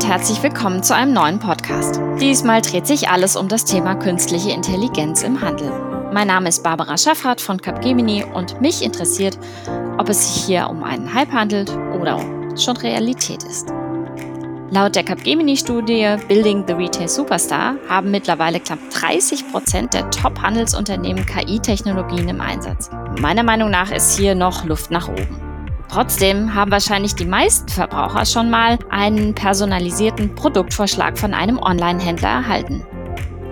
und herzlich willkommen zu einem neuen Podcast. Diesmal dreht sich alles um das Thema künstliche Intelligenz im Handel. Mein Name ist Barbara Schaffrath von Capgemini und mich interessiert, ob es sich hier um einen Hype handelt oder schon Realität ist. Laut der Capgemini-Studie Building the Retail Superstar haben mittlerweile knapp 30 Prozent der Top-Handelsunternehmen KI-Technologien im Einsatz. Meiner Meinung nach ist hier noch Luft nach oben. Trotzdem haben wahrscheinlich die meisten Verbraucher schon mal einen personalisierten Produktvorschlag von einem Online-Händler erhalten.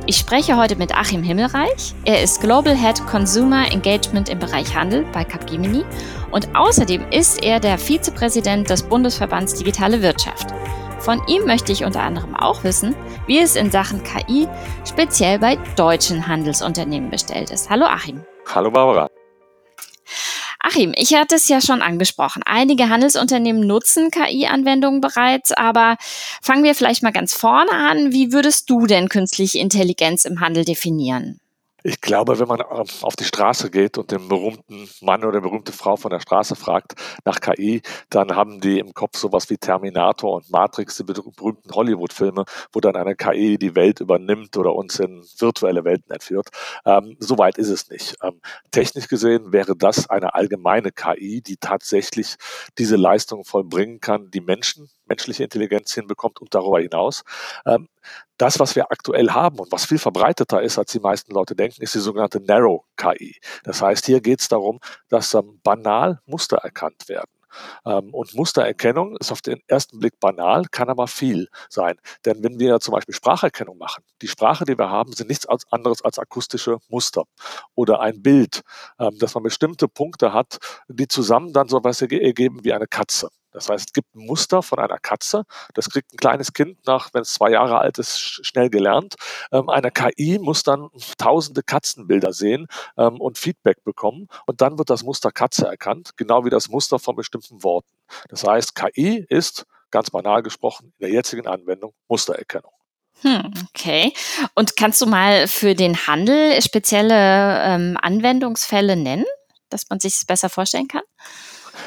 Ich spreche heute mit Achim Himmelreich. Er ist Global Head Consumer Engagement im Bereich Handel bei Capgemini und außerdem ist er der Vizepräsident des Bundesverbands Digitale Wirtschaft. Von ihm möchte ich unter anderem auch wissen, wie es in Sachen KI speziell bei deutschen Handelsunternehmen bestellt ist. Hallo Achim. Hallo Barbara. Achim, ich hatte es ja schon angesprochen. Einige Handelsunternehmen nutzen KI-Anwendungen bereits, aber fangen wir vielleicht mal ganz vorne an. Wie würdest du denn künstliche Intelligenz im Handel definieren? Ich glaube, wenn man ähm, auf die Straße geht und den berühmten Mann oder berühmte Frau von der Straße fragt nach KI, dann haben die im Kopf sowas wie Terminator und Matrix, die berühmten Hollywood-Filme, wo dann eine KI die Welt übernimmt oder uns in virtuelle Welten entführt. Ähm, Soweit ist es nicht. Ähm, technisch gesehen wäre das eine allgemeine KI, die tatsächlich diese Leistungen vollbringen kann, die Menschen menschliche Intelligenz hinbekommt und darüber hinaus. Ähm, das, was wir aktuell haben und was viel verbreiteter ist, als die meisten Leute denken, ist die sogenannte Narrow KI. Das heißt, hier geht es darum, dass ähm, banal Muster erkannt werden. Ähm, und Mustererkennung ist auf den ersten Blick banal, kann aber viel sein. Denn wenn wir zum Beispiel Spracherkennung machen, die Sprache, die wir haben, sind nichts anderes als akustische Muster oder ein Bild, ähm, dass man bestimmte Punkte hat, die zusammen dann so etwas ergeben wie eine Katze. Das heißt, es gibt ein Muster von einer Katze. Das kriegt ein kleines Kind nach, wenn es zwei Jahre alt ist, schnell gelernt. Ähm, eine KI muss dann tausende Katzenbilder sehen ähm, und Feedback bekommen. Und dann wird das Muster Katze erkannt, genau wie das Muster von bestimmten Worten. Das heißt, KI ist, ganz banal gesprochen, in der jetzigen Anwendung Mustererkennung. Hm, okay. Und kannst du mal für den Handel spezielle ähm, Anwendungsfälle nennen, dass man sich es besser vorstellen kann?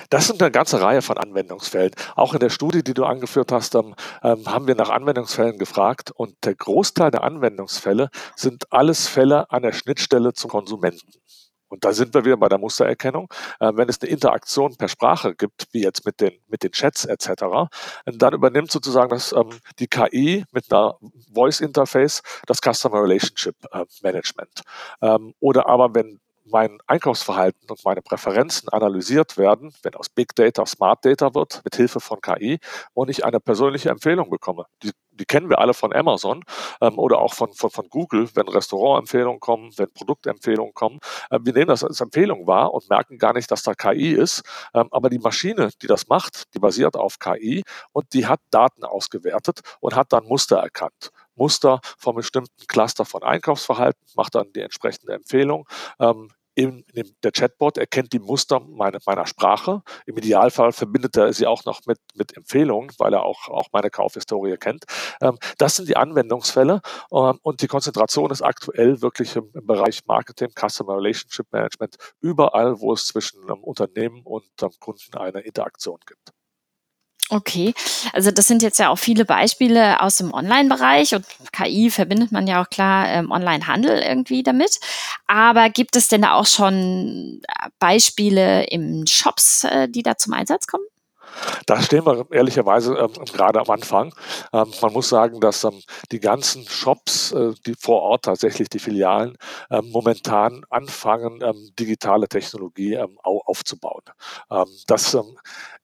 Das sind eine ganze Reihe von Anwendungsfällen. Auch in der Studie, die du angeführt hast, ähm, ähm, haben wir nach Anwendungsfällen gefragt und der Großteil der Anwendungsfälle sind alles Fälle an der Schnittstelle zum Konsumenten. Und da sind wir wieder bei der Mustererkennung. Äh, wenn es eine Interaktion per Sprache gibt, wie jetzt mit den, mit den Chats etc., dann übernimmt sozusagen das, ähm, die KI mit einer Voice Interface das Customer Relationship äh, Management. Ähm, oder aber wenn mein Einkaufsverhalten und meine Präferenzen analysiert werden, wenn aus Big Data Smart Data wird, mit Hilfe von KI, und ich eine persönliche Empfehlung bekomme. Die, die kennen wir alle von Amazon ähm, oder auch von, von, von Google, wenn Restaurantempfehlungen kommen, wenn Produktempfehlungen kommen. Ähm, wir nehmen das als Empfehlung wahr und merken gar nicht, dass da KI ist. Ähm, aber die Maschine, die das macht, die basiert auf KI und die hat Daten ausgewertet und hat dann Muster erkannt. Muster von bestimmten Cluster von Einkaufsverhalten, macht dann die entsprechende Empfehlung. Ähm, in, in der Chatbot erkennt die Muster meine, meiner Sprache. Im Idealfall verbindet er sie auch noch mit, mit Empfehlungen, weil er auch, auch meine Kaufhistorie kennt. Ähm, das sind die Anwendungsfälle ähm, und die Konzentration ist aktuell wirklich im, im, Bereich Marketing, Customer Relationship Management, überall, wo es zwischen einem Unternehmen und einem Kunden eine Interaktion gibt. Okay, also das sind jetzt ja auch viele Beispiele aus dem Online-Bereich und KI verbindet man ja auch klar ähm, Online-Handel irgendwie damit. Aber gibt es denn da auch schon äh, Beispiele im Shops, äh, die da zum Einsatz kommen? Da stehen wir ehrlicherweise ähm, gerade am Anfang. Ähm, man muss sagen, dass ähm, die ganzen Shops, äh, die vor Ort tatsächlich die Filialen, ähm, momentan anfangen, ähm, digitale Technologie ähm, aufzubauen. das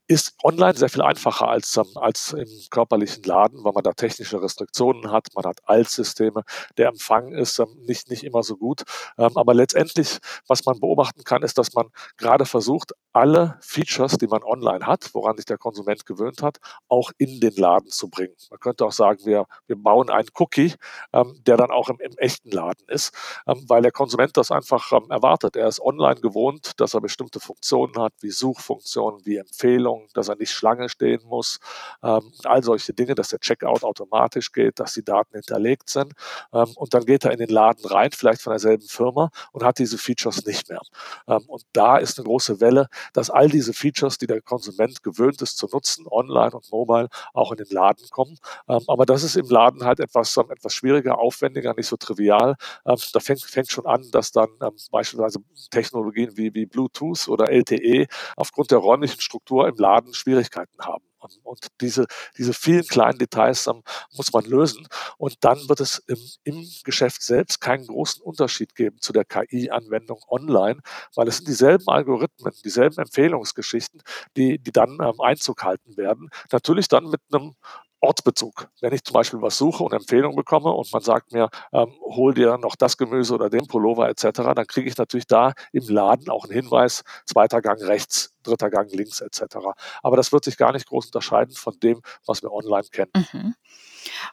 ist online sehr viel einfacher als, ähm, als im körperlichen Laden, weil man da technische Restriktionen hat, man hat Altsysteme, der Empfang ist ähm, nicht, nicht immer so gut. Ähm, aber letztendlich, was man beobachten kann, ist, dass man gerade versucht, alle Features, die man online hat, woran sich der Konsument gewöhnt hat, auch in den Laden zu bringen. Man könnte auch sagen, wir, wir bauen einen Cookie, der dann auch im, im echten Laden ist, weil der Konsument das einfach erwartet. Er ist online gewohnt, dass er bestimmte Funktionen hat, wie Suchfunktionen, wie Empfehlungen, Bestellung, dass er nicht Schlange stehen muss, ähm, all solche Dinge, dass der Checkout automatisch geht, dass die Daten hinterlegt sind. Ähm, und dann geht er in den Laden rein, vielleicht von derselben Firma, und hat diese Features nicht mehr. Ähm, und da ist eine große Welle, dass all diese Features, die der Konsument gewöhnt ist zu nutzen, online und mobile, auch in den Laden kommen. Ähm, aber das ist im Laden halt etwas, ähm, etwas schwieriger, aufwendiger, nicht so trivial. Ähm, da fängt, fängt schon an, dass dann beispielsweise Technologien wie, wie Bluetooth oder LTE aufgrund der räumlichen Struktur im Laden Schwierigkeiten haben. Und, und diese, diese vielen kleinen Details ähm, muss man lösen. Und dann wird es im, im Geschäft selbst keinen großen Unterschied geben zu der KI-Anwendung online, weil es sind dieselben Algorithmen, dieselben Empfehlungsgeschichten, die, die dann ähm, Einzug halten werden. Natürlich dann mit einem Ortsbezug. Wenn ich zum Beispiel was suche und Empfehlungen bekomme und man sagt mir, ähm, hol dir noch das Gemüse oder den Pullover etc., dann kriege ich natürlich da im Laden auch einen Hinweis, zweiter Gang rechts, dritter Gang links etc. Aber das wird sich gar nicht groß unterscheiden von dem, was wir online kennen. Mhm.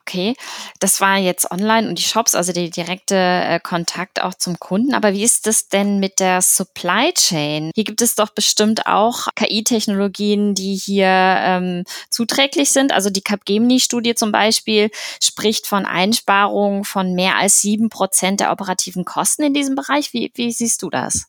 Okay, das war jetzt online und die Shops, also der direkte äh, Kontakt auch zum Kunden. Aber wie ist das denn mit der Supply Chain? Hier gibt es doch bestimmt auch KI-Technologien, die hier ähm, zuträglich sind. Also die Capgemini-Studie zum Beispiel spricht von Einsparungen von mehr als sieben Prozent der operativen Kosten in diesem Bereich. Wie, wie siehst du das?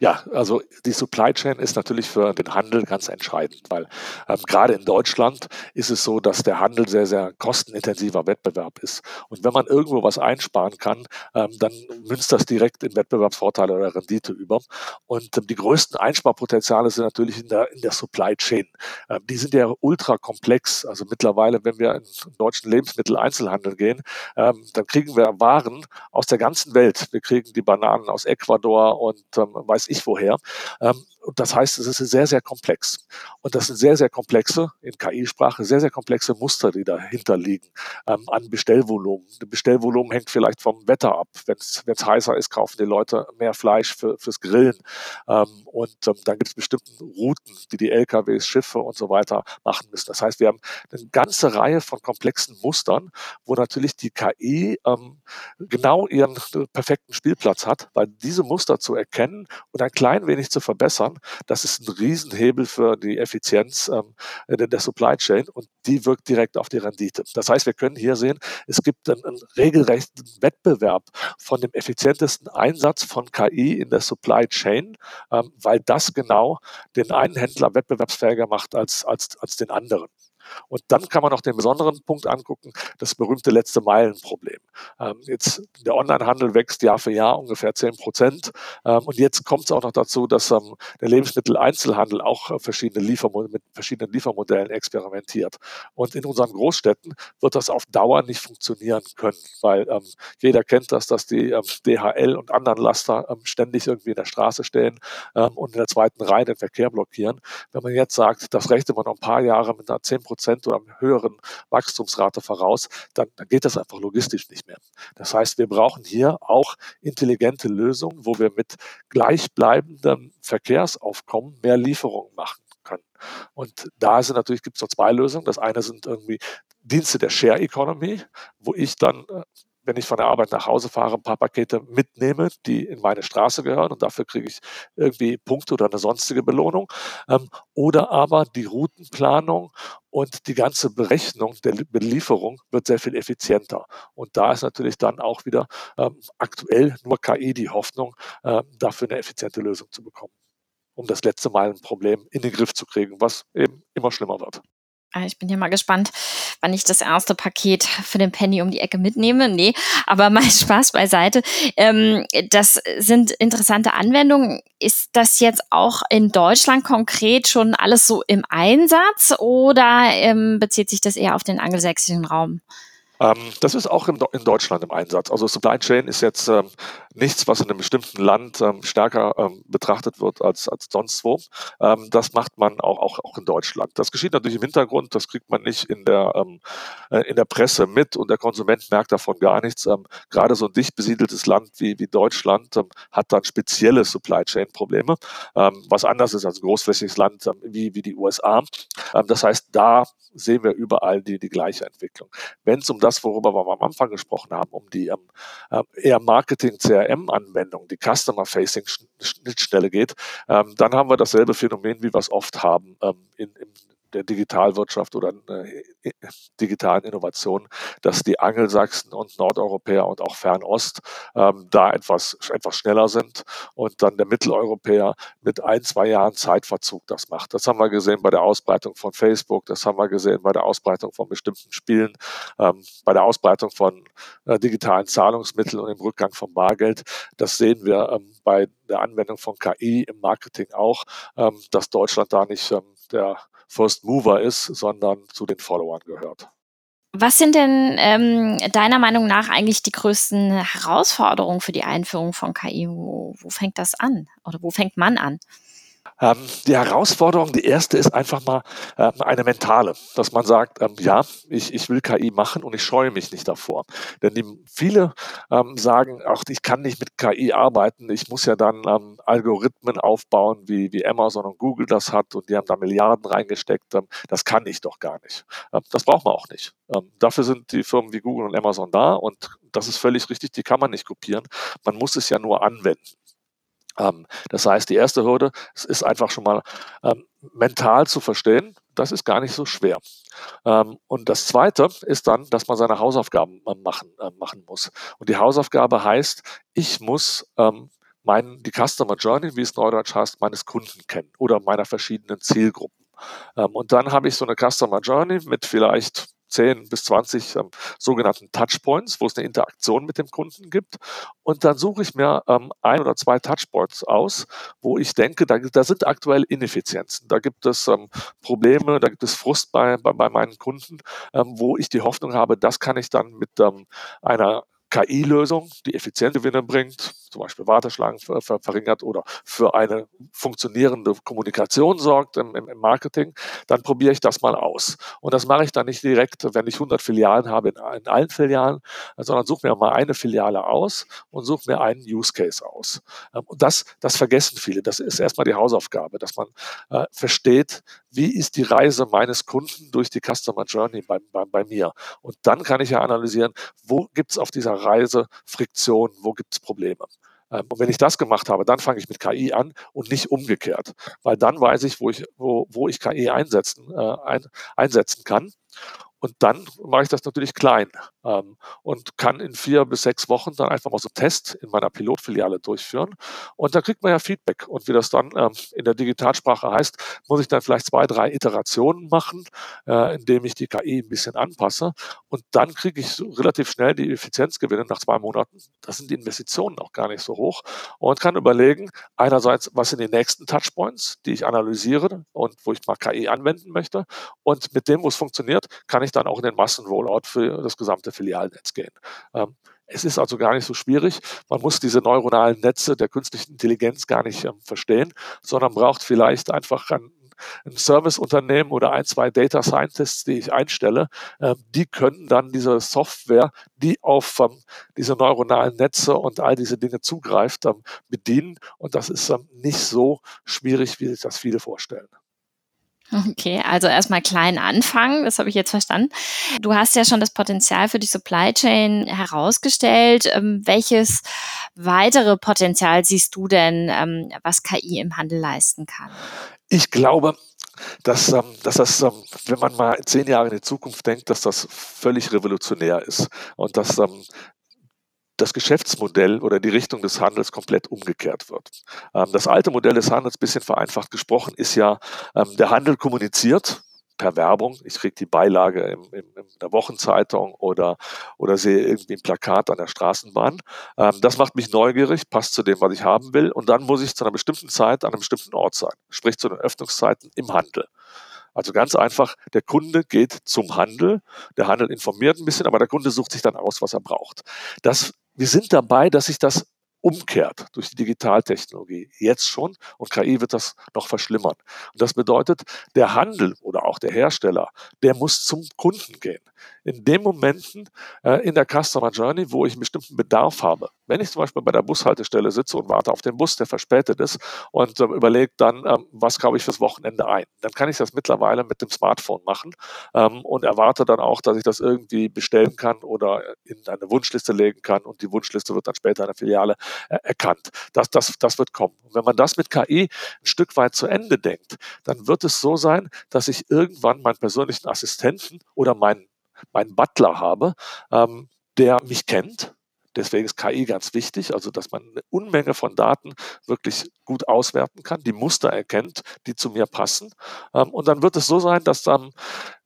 Ja, also die Supply Chain ist natürlich für den Handel ganz entscheidend, weil ähm, gerade in Deutschland ist es so, dass der Handel sehr, sehr kostenintensiver Wettbewerb ist. Und wenn man irgendwo was einsparen kann, ähm, dann münzt das direkt in Wettbewerbsvorteile oder Rendite über. Und ähm, die größten Einsparpotenziale sind natürlich in der, in der Supply Chain. Ähm, die sind ja ultra komplex. Also mittlerweile, wenn wir in den deutschen Lebensmitteleinzelhandel gehen, ähm, dann kriegen wir Waren aus der ganzen Welt. Wir kriegen die Bananen aus Ecuador und ähm, weiß ich woher. Ähm, und das heißt, es ist sehr, sehr komplex. Und das sind sehr, sehr komplexe, in KI-Sprache, sehr, sehr komplexe Muster, die dahinter liegen ähm, an Bestellvolumen. Das Bestellvolumen hängt vielleicht vom Wetter ab. Wenn es heißer ist, kaufen die Leute mehr Fleisch für, fürs Grillen. Ähm, und ähm, dann gibt es bestimmte Routen, die die LKWs, Schiffe und so weiter machen müssen. Das heißt, wir haben eine ganze Reihe von komplexen Mustern, wo natürlich die KI ähm, genau ihren perfekten Spielplatz hat, weil diese Muster zu erkennen und ein klein wenig zu verbessern, das ist ein Riesenhebel für die Effizienz ähm, der Supply Chain und die wirkt direkt auf die Rendite. Das heißt, wir können hier sehen, es gibt einen, einen regelrechten Wettbewerb von dem effizientesten Einsatz von KI in der Supply Chain, ähm, weil das genau den einen Händler wettbewerbsfähiger macht als, als, als den anderen. Und dann kann man noch den besonderen Punkt angucken, das berühmte letzte Meilenproblem. Ähm, jetzt der Onlinehandel wächst Jahr für Jahr ungefähr 10 Prozent. Ähm, und jetzt kommt es auch noch dazu, dass ähm, der Lebensmitteleinzelhandel auch äh, verschiedene mit verschiedenen Liefermodellen experimentiert. Und in unseren Großstädten wird das auf Dauer nicht funktionieren können, weil ähm, jeder kennt das, dass die ähm, DHL und anderen Laster ähm, ständig irgendwie in der Straße stehen und in der zweiten Reihe den Verkehr blockieren. Wenn man jetzt sagt, das rechnet man noch ein paar Jahre mit einer 10 Prozent oder einer höheren Wachstumsrate voraus, dann, dann geht das einfach logistisch nicht mehr. Das heißt, wir brauchen hier auch intelligente Lösungen, wo wir mit gleichbleibendem Verkehrsaufkommen mehr Lieferungen machen können. Und da sind natürlich, gibt es noch zwei Lösungen. Das eine sind irgendwie Dienste der Share Economy, wo ich dann äh, wenn ich von der Arbeit nach Hause fahre, ein paar Pakete mitnehme, die in meine Straße gehören und dafür kriege ich irgendwie Punkte oder eine sonstige Belohnung. Ähm, oder aber die Routenplanung und die ganze Berechnung der Belieferung wird sehr viel effizienter. Und da ist natürlich dann auch wieder ähm, aktuell nur KI die Hoffnung, äh, dafür eine effiziente Lösung zu bekommen, um das letzte Mal ein Problem in den Griff zu kriegen, was eben immer schlimmer wird. Ah, ich bin ja mal gespannt, wann ich das erste Paket für den Penny um die Ecke mitnehme. Nee, aber mal Spaß beiseite. Ähm, das sind interessante Anwendungen. Ist das jetzt auch in Deutschland konkret schon alles so im Einsatz oder ähm, bezieht sich das eher auf den angelsächsischen Raum? Ähm, das ist auch in, Deutschland im Einsatz. Also Supply Chain ist jetzt ähm, nichts, was in einem bestimmten Land ähm, stärker ähm, betrachtet wird als, als sonst wo. Ähm, das macht man auch, auch, auch in Deutschland. Das geschieht natürlich im Hintergrund, das kriegt man nicht in der, ähm, äh, in der Presse mit und der Konsument merkt davon gar nichts. gerade so ein dicht besiedeltes Land wie, wie Deutschland hat dann spezielle Supply Chain Probleme, was anders ist als ein großflächiges Land wie, wie die USA. das heißt, da sehen wir überall die, die gleiche Entwicklung. Wenn es um das, worüber wir am Anfang gesprochen haben, um die ähm, äh, eher Marketing-CRM-Anwendung, die Customer-Facing-Schnittstelle geht, ähm, dann haben wir dasselbe Phänomen, wie wir es oft haben ähm, in, im der Digitalwirtschaft oder äh, digitalen Innovation, dass die Angelsachsen und Nordeuropäer und auch Fernost ähm, da etwas, etwas schneller sind und dann der Mitteleuropäer mit ein, zwei Jahren Zeitverzug das macht. Das haben wir gesehen bei der Ausbreitung von Facebook, das haben wir gesehen bei der Ausbreitung von bestimmten Spielen, ähm, bei der Ausbreitung von äh, digitalen Zahlungsmitteln und im Rückgang von Bargeld. Das sehen wir ähm, bei der Anwendung von KI im Marketing auch, ähm, dass Deutschland da nicht ähm, der First Mover ist, sondern zu den Followern gehört. Was sind denn ähm, deiner Meinung nach eigentlich die größten Herausforderungen für die Einführung von KI? Wo, wo fängt das an oder wo fängt man an? Ähm, die Herausforderung, die erste ist einfach mal ähm, eine mentale, dass man sagt, ähm, ja, ich, ich will KI machen und ich scheue mich nicht davor. Denn die, viele ähm, sagen, ach, ich kann nicht mit KI arbeiten, ich muss ja dann ähm, Algorithmen aufbauen, wie, wie Amazon und Google das hat und die haben da Milliarden reingesteckt. Ähm, das kann ich doch gar nicht. das braucht man auch nicht. dafür sind die Firmen wie Google und Amazon da und das ist völlig richtig, die kann man nicht kopieren. Man muss es ja nur anwenden. Ähm, das heißt, die erste Hürde ist einfach schon mal ähm, mental zu verstehen. Das ist gar nicht so schwer. Ähm, und das zweite ist dann, dass man seine Hausaufgaben äh, machen, äh, machen muss. Und die Hausaufgabe heißt, ich muss ähm, mein, die Customer Journey, wie es neudeutsch heißt, meines Kunden kennen oder meiner verschiedenen Zielgruppen. Ähm, und dann habe ich so eine Customer Journey mit vielleicht 10 bis 20 ähm, sogenannten Touchpoints, wo es eine Interaktion mit dem Kunden gibt. Und dann suche ich mir ähm, ein oder zwei Touchpoints aus, wo ich denke, da, da sind aktuell Ineffizienzen. Da gibt es ähm, Probleme, da gibt es Frust bei, bei, bei meinen Kunden, ähm, wo ich die Hoffnung habe, das kann ich dann mit ähm, einer KI-Lösung, die effiziente Gewinne bringt, zum Beispiel Warteschlangen ver ver verringert oder für eine funktionierende Kommunikation sorgt im, im, im, Marketing, dann probiere ich das mal aus. Und das mache ich dann nicht direkt, wenn ich 100 Filialen habe in, in allen Filialen, sondern suche mir mal eine Filiale aus und suche mir einen Use Case aus. Ähm, und das, das vergessen viele. Das ist erstmal die Hausaufgabe, dass man äh, versteht, wie ist die Reise meines Kunden durch die Customer Journey bei, bei, bei mir. Und dann kann ich ja analysieren, wo gibt es auf dieser Reise Friktion, wo gibt es Probleme. Ähm, und wenn ich das gemacht habe, dann fange ich mit KI an und nicht umgekehrt, weil dann weiß ich, wo ich, wo, wo ich KI einsetzen, äh, ein, einsetzen kann. Und dann mache ich das natürlich klein ähm, und kann in vier bis sechs Wochen dann einfach mal so einen Test in meiner Pilotfiliale durchführen. Und da kriegt man ja Feedback. Und wie das dann ähm, in der Digitalsprache heißt, muss ich dann vielleicht zwei, drei Iterationen machen, äh, indem ich die KI ein bisschen anpasse. Und dann kriege ich so relativ schnell die Effizienzgewinne nach zwei Monaten. Das sind die Investitionen auch gar nicht so hoch. Und kann überlegen, einerseits, was sind die nächsten Touchpoints, die ich analysiere und wo ich mal KI anwenden möchte. Und mit dem, wo es funktioniert, kann ich dann auch in den Massenrollout für das gesamte Filialnetz gehen. Ähm, es ist also gar nicht so schwierig. Man muss diese neuronalen Netze der künstlichen Intelligenz gar nicht ähm, verstehen, sondern braucht vielleicht einfach ein, ein Serviceunternehmen oder ein, zwei Data Scientists, die ich einstelle, ähm, die können dann diese Software, die auf ähm, diese neuronalen Netze und all diese Dinge zugreift, ähm, bedienen. Und das ist ähm, nicht so schwierig, wie sich das viele vorstellen. Okay, also erstmal klein anfangen, das habe ich jetzt verstanden. Du hast ja schon das Potenzial für die Supply Chain herausgestellt. Ähm, welches weitere Potenzial siehst du denn, ähm, was KI im Handel leisten kann? Ich glaube, dass, ähm, dass das, wenn man mal zehn Jahre in die Zukunft denkt, dass das völlig revolutionär ist und dass das Geschäftsmodell oder die Richtung des Handels komplett umgekehrt wird. Ähm, das alte Modell des Handels, bisschen vereinfacht gesprochen, ist ja, ähm, der Handel kommuniziert per Werbung. Ich kriege die Beilage in, in, in, der Wochenzeitung oder, oder sehe irgendwie ein Plakat an der Straßenbahn. Ähm, das macht mich neugierig, passt zu dem, was ich haben will. Und dann muss ich zu einer bestimmten Zeit an einem bestimmten Ort sein, sprich zu den Öffnungszeiten im Handel. Also ganz einfach, der Kunde geht zum Handel, der Handel informiert ein bisschen, aber der Kunde sucht sich dann aus, was er braucht. Das wir sind dabei, dass sich das umkehrt durch die Digitaltechnologie. Jetzt schon und KI wird das noch verschlimmern. Und das bedeutet, der Handel oder auch der Hersteller, der muss zum Kunden gehen. In den Momenten äh, in der Customer Journey, wo ich einen bestimmten Bedarf habe. Wenn ich zum Beispiel bei der Bushaltestelle sitze und warte auf den Bus, der verspätet ist und ähm, überlege dann, ähm, was kaufe ich fürs Wochenende ein, dann kann ich das mittlerweile mit dem Smartphone machen ähm, und erwarte dann auch, dass ich das irgendwie bestellen kann oder in eine Wunschliste legen kann und die Wunschliste wird dann später in der Filiale äh, erkannt. Das, das, das wird kommen. Und wenn man das mit KI ein Stück weit zu Ende denkt, dann wird es so sein, dass ich irgendwann meinen persönlichen Assistenten oder meinen, meinen Butler habe, ähm, der mich kennt, Deswegen ist KI ganz wichtig, also dass man eine Unmenge von Daten wirklich gut auswerten kann, die Muster erkennt, die zu mir passen. Ähm, und dann wird es so sein, dass dann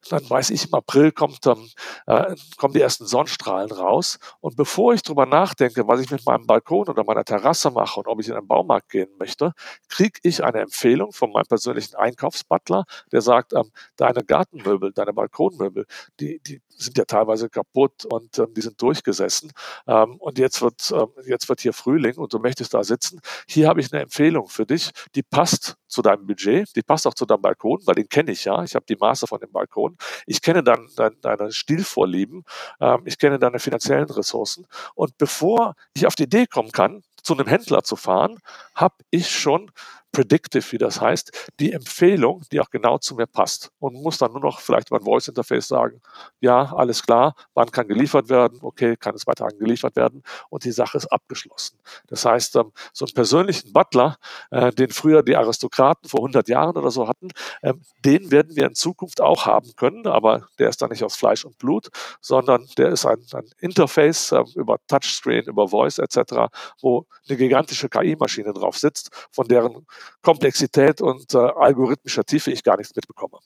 dann weiß ich, im April kommt, äh, kommen die ersten Sonnenstrahlen raus. Und bevor ich drüber nachdenke, was ich mit meinem Balkon oder meiner Terrasse mache und ob ich in einen Baumarkt gehen möchte, kriege ich eine Empfehlung von meinem persönlichen Einkaufsbutler, der sagt, ähm, deine Gartenmöbel, deine Balkonmöbel, die, die sind ja teilweise kaputt und ähm, die sind durchgesessen. Ähm, und jetzt wird, ähm, jetzt wird hier Frühling und du möchtest da sitzen. Hier habe ich eine Empfehlung für dich, die passt zu deinem Budget, die passt auch zu deinem Balkon, weil den kenne ich ja. Ich habe die Maße von dem Balkon. Ich kenne dann dein, deine Stilvorlieben, ähm, ich kenne deine finanziellen Ressourcen. Und bevor ich auf die Idee kommen kann, zu einem Händler zu fahren, habe ich schon predictive, wie das heißt, die Empfehlung, die auch genau zu mir passt und muss dann nur noch vielleicht ein Voice Interface sagen, ja, alles klar, wann kann geliefert werden, okay, kann es weiter geliefert werden und die Sache ist abgeschlossen. Das heißt, ähm, so einen persönlichen Butler, äh, den früher die Aristokraten vor 100 Jahren oder so hatten, ähm, den werden wir in Zukunft auch haben können, aber der ist dann nicht aus Fleisch und Blut, sondern der ist ein, ein Interface ähm, über Touchscreen, über Voice etc., wo eine gigantische KI-Maschine drauf sitzt, von deren Komplexität und äh, algorithmischer Tiefe ich gar nichts mitbekomme.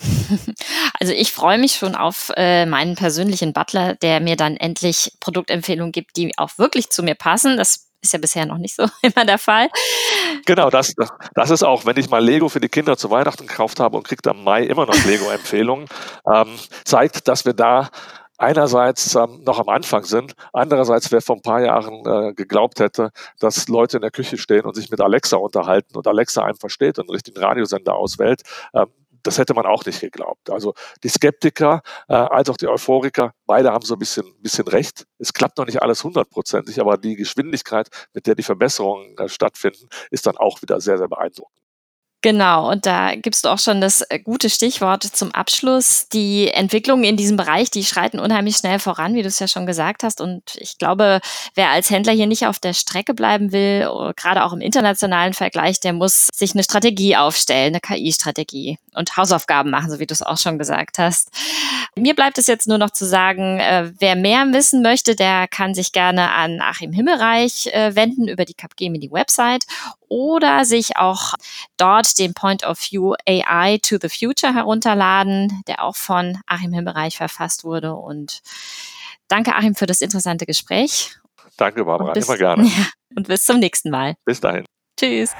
Also ich freue mich schon auf äh, meinen persönlichen Butler, der mir dann endlich Produktempfehlungen gibt, die auch wirklich zu mir passen. Das ist ja bisher noch nicht so immer der Fall. Genau, das, das ist auch, wenn ich mal Lego für die Kinder zu Weihnachten gekauft habe und kriege am Mai immer noch Lego-Empfehlungen, ähm, zeigt, dass wir da einerseits ähm, noch am Anfang sind, andererseits wer vor ein paar Jahren äh, geglaubt hätte, dass Leute in der Küche stehen und sich mit Alexa unterhalten und Alexa einem versteht und einen richtigen Radiosender auswählt, ähm, das hätte man auch nicht geglaubt. Also die Skeptiker äh, als auch die Euphoriker, beide haben so ein bisschen, bisschen recht. Es klappt noch nicht alles hundertprozentig, aber die Geschwindigkeit, mit der die Verbesserungen äh, stattfinden, ist dann auch wieder sehr, sehr beeindruckend. Genau, und da gibst du auch schon das äh, gute Stichwort zum Abschluss. Die Entwicklungen in diesem Bereich, die schreiten unheimlich schnell voran, wie du es ja schon gesagt hast. Und ich glaube, wer als Händler hier nicht auf der Strecke bleiben will, äh, gerade auch im internationalen Vergleich, der muss sich eine Strategie aufstellen, eine KI-Strategie und Hausaufgaben machen, so wie du es auch schon gesagt hast. Mir bleibt es jetzt nur noch zu sagen, äh, wer mehr wissen möchte, der kann sich gerne an Achim Himmelreich wenden über die Capgemini Website oder sich auch dort den Point of View AI to the Future herunterladen, der auch von Achim Himmelreich verfasst wurde. Und danke, Achim, für das interessante Gespräch. Danke, Barbara, bis, immer gerne. Ja, und bis zum nächsten Mal. Bis dahin. Tschüss.